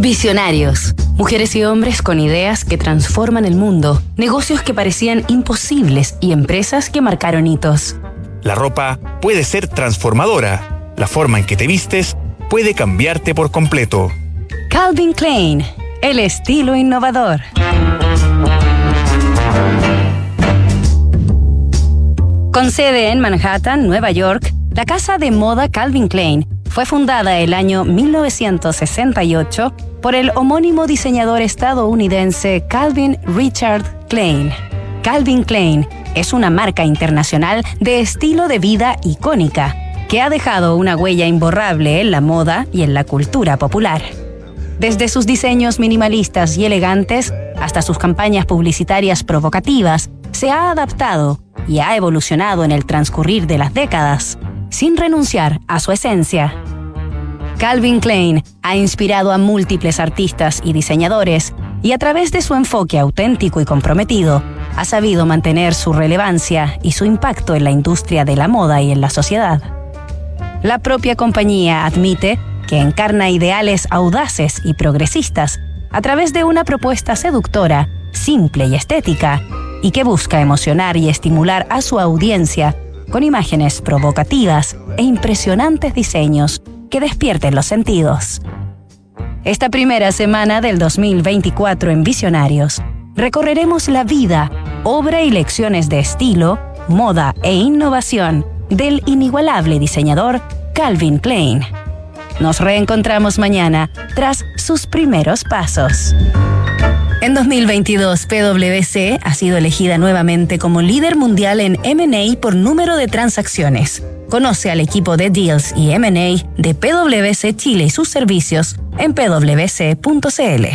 Visionarios. Mujeres y hombres con ideas que transforman el mundo, negocios que parecían imposibles y empresas que marcaron hitos. La ropa puede ser transformadora. La forma en que te vistes puede cambiarte por completo. Calvin Klein, el estilo innovador. Con sede en Manhattan, Nueva York, la casa de moda Calvin Klein fue fundada el año 1968 por el homónimo diseñador estadounidense Calvin Richard Klein. Calvin Klein es una marca internacional de estilo de vida icónica que ha dejado una huella imborrable en la moda y en la cultura popular. Desde sus diseños minimalistas y elegantes hasta sus campañas publicitarias provocativas, se ha adaptado y ha evolucionado en el transcurrir de las décadas, sin renunciar a su esencia. Calvin Klein ha inspirado a múltiples artistas y diseñadores y a través de su enfoque auténtico y comprometido, ha sabido mantener su relevancia y su impacto en la industria de la moda y en la sociedad. La propia compañía admite que encarna ideales audaces y progresistas a través de una propuesta seductora, simple y estética, y que busca emocionar y estimular a su audiencia con imágenes provocativas e impresionantes diseños que despierten los sentidos. Esta primera semana del 2024 en Visionarios, recorreremos la vida, obra y lecciones de estilo, moda e innovación del inigualable diseñador Calvin Klein. Nos reencontramos mañana tras sus primeros pasos. En 2022, PwC ha sido elegida nuevamente como líder mundial en MA por número de transacciones. Conoce al equipo de Deals y MA de PwC Chile y sus servicios en pwc.cl.